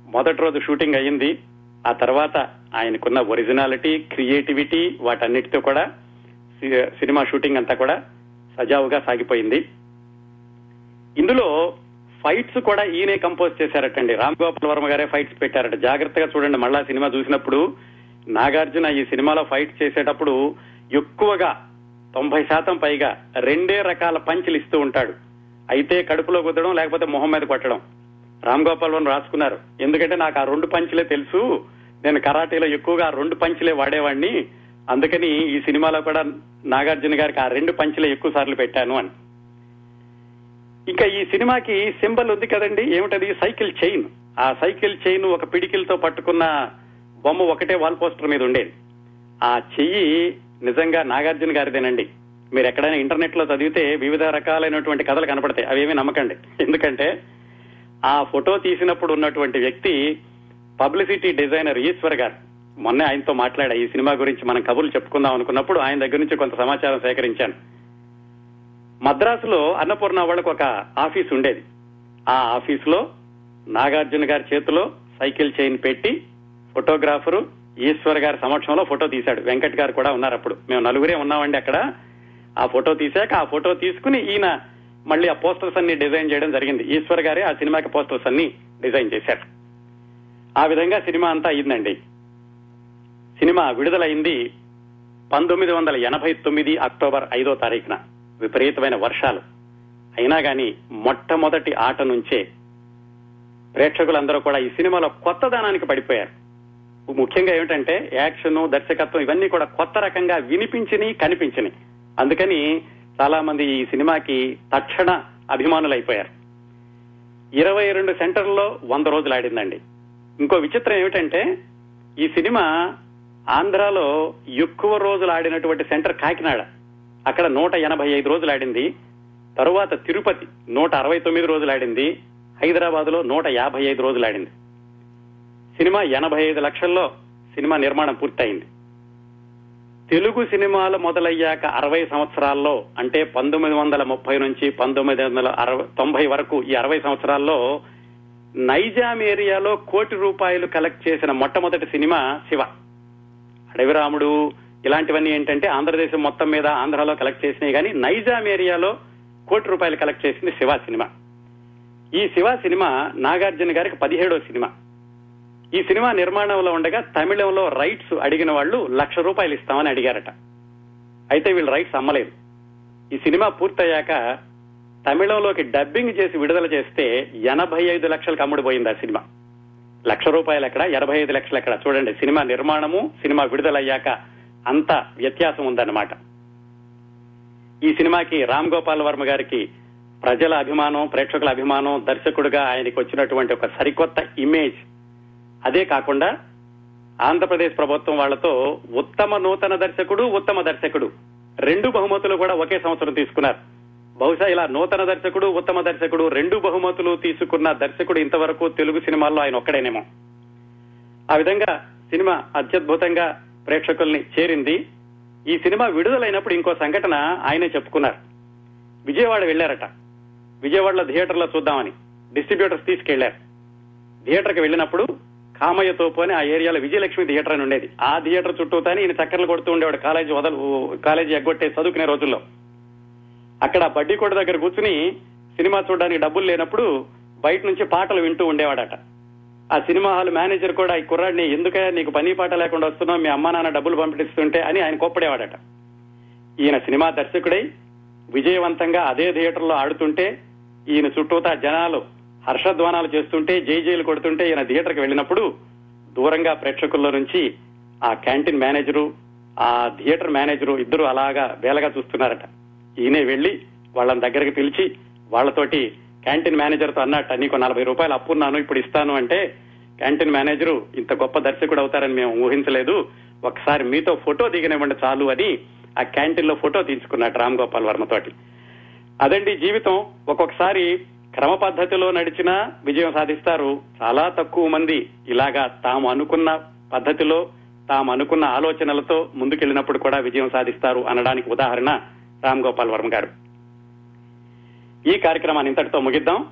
మొదటి రోజు షూటింగ్ అయ్యింది. ఆ తర్వాత ఆయనకున్న ఒరిజినాలిటీ క్రియేటివిటీ వాటన్నిటితో కూడా సినిమా షూటింగ్ అంతా కూడా సజావుగా సాగిపోయింది. ఇందులో ఫైట్స్ కూడా ఈయనే కంపోజ్ చేశారటండి. రామ్ గోపాల్ వర్మ గారే ఫైట్స్ పెట్టారట. జాగ్రత్తగా చూడండి మళ్ళా సినిమా చూసినప్పుడు నాగార్జున ఈ సినిమాలో ఫైట్ చేసేటప్పుడు ఎక్కువగా తొంభై శాతం పైగా రెండే రకాల పంచులు ఇస్తూ ఉంటాడు. అయితే కడుపులో గుద్దడం లేకపోతే మొహం మీద కొట్టడం. రామ్ గోపాల్ వన్ రాసుకున్నారు. ఎందుకంటే నాకు ఆ రెండు పంచులే తెలుసు. నేను కరాటీలో ఎక్కువగా ఆ రెండు పంచులే వాడేవాడిని అందుకని ఈ సినిమాలో కూడా నాగార్జున గారికి ఆ రెండు పంచులే ఎక్కువ సార్లు పెట్టాను అని. ఇంకా ఈ సినిమాకి సింబల్ ఉంది కదండి. ఏమిటది? Cycle chain. ఆ సైకిల్ చైన్ ఒక పిడికిలతో పట్టుకున్న బొమ్మ ఒకటే వాల్ పోస్టర్ మీద ఉండేది. ఆ చెయ్యి నిజంగా నాగార్జున గారిదేనండి. మీరు ఎక్కడైనా ఇంటర్నెట్లో చదివితే వివిధ రకాలైనటువంటి కథలు కనపడతాయి. అవేమీ నమ్మకండి. ఎందుకంటే ఆ ఫోటో తీసినప్పుడు ఉన్నటువంటి వ్యక్తి పబ్లిసిటీ డిజైనర్ ఈశ్వర్ గారు. మొన్న ఆయనతో మాట్లాడా ఈ సినిమా గురించి మనం కబుర్లు చెప్పుకుందాం అనుకున్నప్పుడు ఆయన దగ్గర నుంచి కొంత సమాచారం సేకరించాను. మద్రాసులో అన్నపూర్ణ వాళ్ళకు ఒక ఆఫీస్ ఉండేది. ఆ ఆఫీస్లో నాగార్జున గారి చేతిలో సైకిల్ చైన్ పెట్టి ఫోటోగ్రాఫరు ఈశ్వర్ గారి సమక్షంలో ఫోటో తీశాడు. వెంకట్ గారు కూడా ఉన్నారు అప్పుడు. మేము నలుగురే ఉన్నామండి అక్కడ. ఆ ఫోటో తీశాక ఆ ఫోటో తీసుకుని ఈయన మళ్ళీ ఆ పోస్టర్స్ అన్ని డిజైన్ చేయడం జరిగింది. ఈశ్వర్ గారే ఆ సినిమాకి పోస్టర్స్ అన్ని డిజైన్ చేశారు. ఆ విధంగా సినిమా అంతా అయిందండి. సినిమా విడుదలైంది పంతొమ్మిది వందల ఎనభై తొమ్మిది అక్టోబర్ ఐదో తారీఖున. విపరీతమైన వర్షాలు. అయినా గాని మొట్టమొదటి ఆట నుంచే ప్రేక్షకులందరూ కూడా ఈ సినిమాలో కొత్తదనానికి పడిపోయారు. ముఖ్యంగా ఏమిటంటే యాక్షన్ దర్శకత్వం ఇవన్నీ కూడా కొత్త రకంగా వినిపించినాయి కనిపించినాయి. అందుకని చాలా మంది ఈ సినిమాకి తక్షణ అభిమానులు అయిపోయారు ఇరవై రెండు సెంటర్లో వంద రోజులు ఆడిందండి. ఇంకో విచిత్రం ఏమిటంటే ఈ సినిమా ఆంధ్రాలో ఎక్కువ రోజులు ఆడినటువంటి సెంటర్ కాకినాడ. అక్కడ నూట ఎనభై ఐదు రోజులు ఆడింది. తరువాత తిరుపతి నూట అరవై తొమ్మిది రోజులు ఆడింది. హైదరాబాద్లో నూట యాభై ఐదు రోజులు ఆడింది. సినిమా ఎనభై ఐదు లక్షల్లో సినిమా నిర్మాణం పూర్తయింది. తెలుగు సినిమాలు మొదలయ్యాక అరవై సంవత్సరాల్లో అంటే పంతొమ్మిది వందల ముప్పై నుంచి పంతొమ్మిది వందల అరవై తొంభై వరకు ఈ అరవై సంవత్సరాల్లో నైజాం ఏరియాలో కోటి రూపాయలు కలెక్ట్ చేసిన మొట్టమొదటి సినిమా శివ. అడవిరాముడు ఇలాంటివన్నీ ఏంటంటే ఆంధ్రదేశం మొత్తం మీద ఆంధ్రాలో కలెక్ట్ చేసినాయి కానీ నైజాం ఏరియాలో కోటి రూపాయలు కలెక్ట్ చేసింది శివ సినిమా. ఈ శివ సినిమా నాగార్జున గారికి పదిహేడో సినిమా. ఈ సినిమా నిర్మాణంలో ఉండగా తమిళంలో రైట్స్ అడిగిన వాళ్ళు లక్ష రూపాయలు ఇస్తామని అడిగారట. అయితే వీళ్ళు రైట్స్ అమ్మలేదు. ఈ సినిమా పూర్తయ్యాక తమిళంలోకి డబ్బింగ్ చేసి విడుదల చేస్తే ఎనభై ఐదు లక్షలకు అమ్ముడుపోయింది ఆ సినిమా. లక్ష రూపాయలు ఎక్కడ? ఎనభై ఐదు లక్షలు ఎక్కడ? చూడండి సినిమా నిర్మాణము సినిమా విడుదలయ్యాక అంత వ్యత్యాసం ఉందన్నమాట. ఈ సినిమాకి రామ్ గోపాల్ వర్మ గారికి ప్రజల అభిమానం ప్రేక్షకుల అభిమానం దర్శకుడిగా ఆయనకు వచ్చినటువంటి ఒక సరికొత్త ఇమేజ్ అదే కాకుండా ఆంధ్రప్రదేశ్ ప్రభుత్వం వాళ్ళతో ఉత్తమ నూతన దర్శకుడు ఉత్తమ దర్శకుడు. రెండు బహుమతులు కూడా ఒకే సంవత్సరం తీసుకున్నారు. బహుశా ఇలా నూతన దర్శకుడు ఉత్తమ దర్శకుడు రెండు బహుమతులు తీసుకున్న దర్శకుడు ఇంతవరకు తెలుగు సినిమాల్లో ఆయన ఒక్కడేనేమో. ఆ విధంగా సినిమా అత్యద్భుతంగా ప్రేక్షకుల్ని చేరింది. ఈ సినిమా విడుదలైనప్పుడు ఇంకో సంఘటన ఆయనే చెప్పుకున్నారు. విజయవాడ వెళ్ళారట విజయవాడలో థియేటర్లో చూద్దామని. డిస్ట్రిబ్యూటర్స్ తీసుకెళ్ళారు. థియేటర్కి వెళ్ళినప్పుడు కామయ్యతో తోపు అని ఆ ఏరియాలో విజయలక్ష్మి థియేటర్ అని ఉండేది. ఆ థియేటర్ చుట్టూతాని ఈయన చక్కర్లు కొడుతూ ఉండేవాడు కాలేజీ వదలు కాలేజీ ఎగ్గొట్టే చదువుకునే రోజుల్లో. అక్కడ బడ్డీ కోట దగ్గర కూర్చుని సినిమా చూడడానికి డబ్బులు లేనప్పుడు బయట నుంచి పాటలు వింటూ ఉండేవాడట. ఆ సినిమా హాల్ మేనేజర్ కూడా ఈ కుర్రాడిని ఎందుకే నీకు పని పాట లేకుండా వస్తున్నావు? మీ అమ్మా నాన్న డబ్బులు పంపిస్తుంటే అని ఆయన కోప్పడేవాడట. ఈయన సినిమా దర్శకుడై విజయవంతంగా అదే థియేటర్లో ఆడుతుంటే ఈయన చుట్టూతా జనాలు హర్షధ్వానాలు చేస్తుంటే జైజైలు కొడుతుంటే ఈయన థియేటర్కి వెళ్ళినప్పుడు దూరంగా ప్రేక్షకుల్లో నుంచి ఆ క్యాంటీన్ మేనేజరు ఆ థియేటర్ మేనేజరు ఇద్దరు అలాగా వేలగా చూస్తున్నారట. ఈయనే వెళ్ళి వాళ్ళని దగ్గరికి పిలిచి వాళ్ళతోటి క్యాంటీన్ మేనేజర్తో అన్నట్ట నీకు నలభై రూపాయలు అప్పున్నాను ఇప్పుడు ఇస్తాను అంటే క్యాంటీన్ మేనేజరు ఇంత గొప్ప దర్శకుడు అవుతారని మేము ఊహించలేదు. ఒకసారి మీతో ఫోటో దిగనివ్వండి చాలు అని ఆ క్యాంటీన్లో ఫోటో తీసుకున్నాడు రామ్ గోపాల్ వర్మతోటి అదండి జీవితం. ఒక్కొక్కసారి క్రమ పద్ధతిలో నడిచినా విజయం సాధిస్తారు. చాలా తక్కువ మంది ఇలాగా తాము అనుకున్న పద్ధతిలో తాము అనుకున్న ఆలోచనలతో ముందుకెళ్ళినప్పుడు కూడా విజయం సాధిస్తారు అనడానికి ఉదాహరణ రామ్ గోపాల్ వర్మ గారు. ఈ కార్యక్రమాన్ని ఇంతటితో ముగిద్దాం.